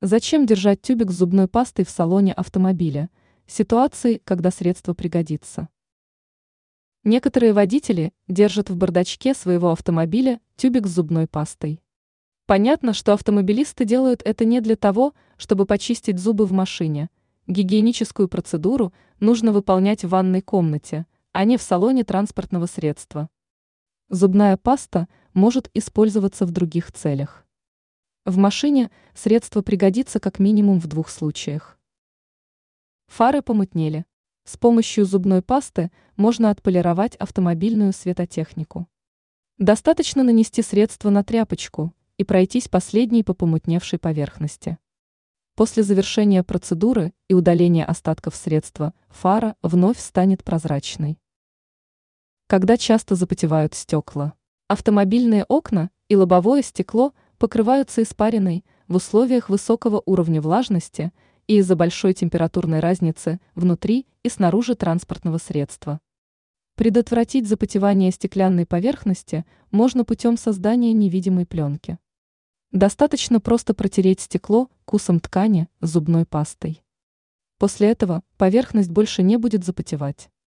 Зачем держать тюбик с зубной пастой в салоне автомобиля? Ситуации, когда средство пригодится. Некоторые водители держат в бардачке своего автомобиля тюбик с зубной пастой. Понятно, что автомобилисты делают это не для того, чтобы почистить зубы в машине. Гигиеническую процедуру нужно выполнять в ванной комнате, а не в салоне транспортного средства. Зубная паста может использоваться в других целях. В машине средство пригодится как минимум в двух случаях. Фары помутнели. С помощью зубной пасты можно отполировать автомобильную светотехнику. Достаточно нанести средство на тряпочку и пройтись последней по помутневшей поверхности. После завершения процедуры и удаления остатков средства фара вновь станет прозрачной. Когда часто запотевают стекла, автомобильные окна и лобовое стекло – покрываются испариной в условиях высокого уровня влажности и из-за большой температурной разницы внутри и снаружи транспортного средства. Предотвратить запотевание стеклянной поверхности можно путем создания невидимой пленки. Достаточно просто протереть стекло кусом ткани зубной пастой. После этого поверхность больше не будет запотевать.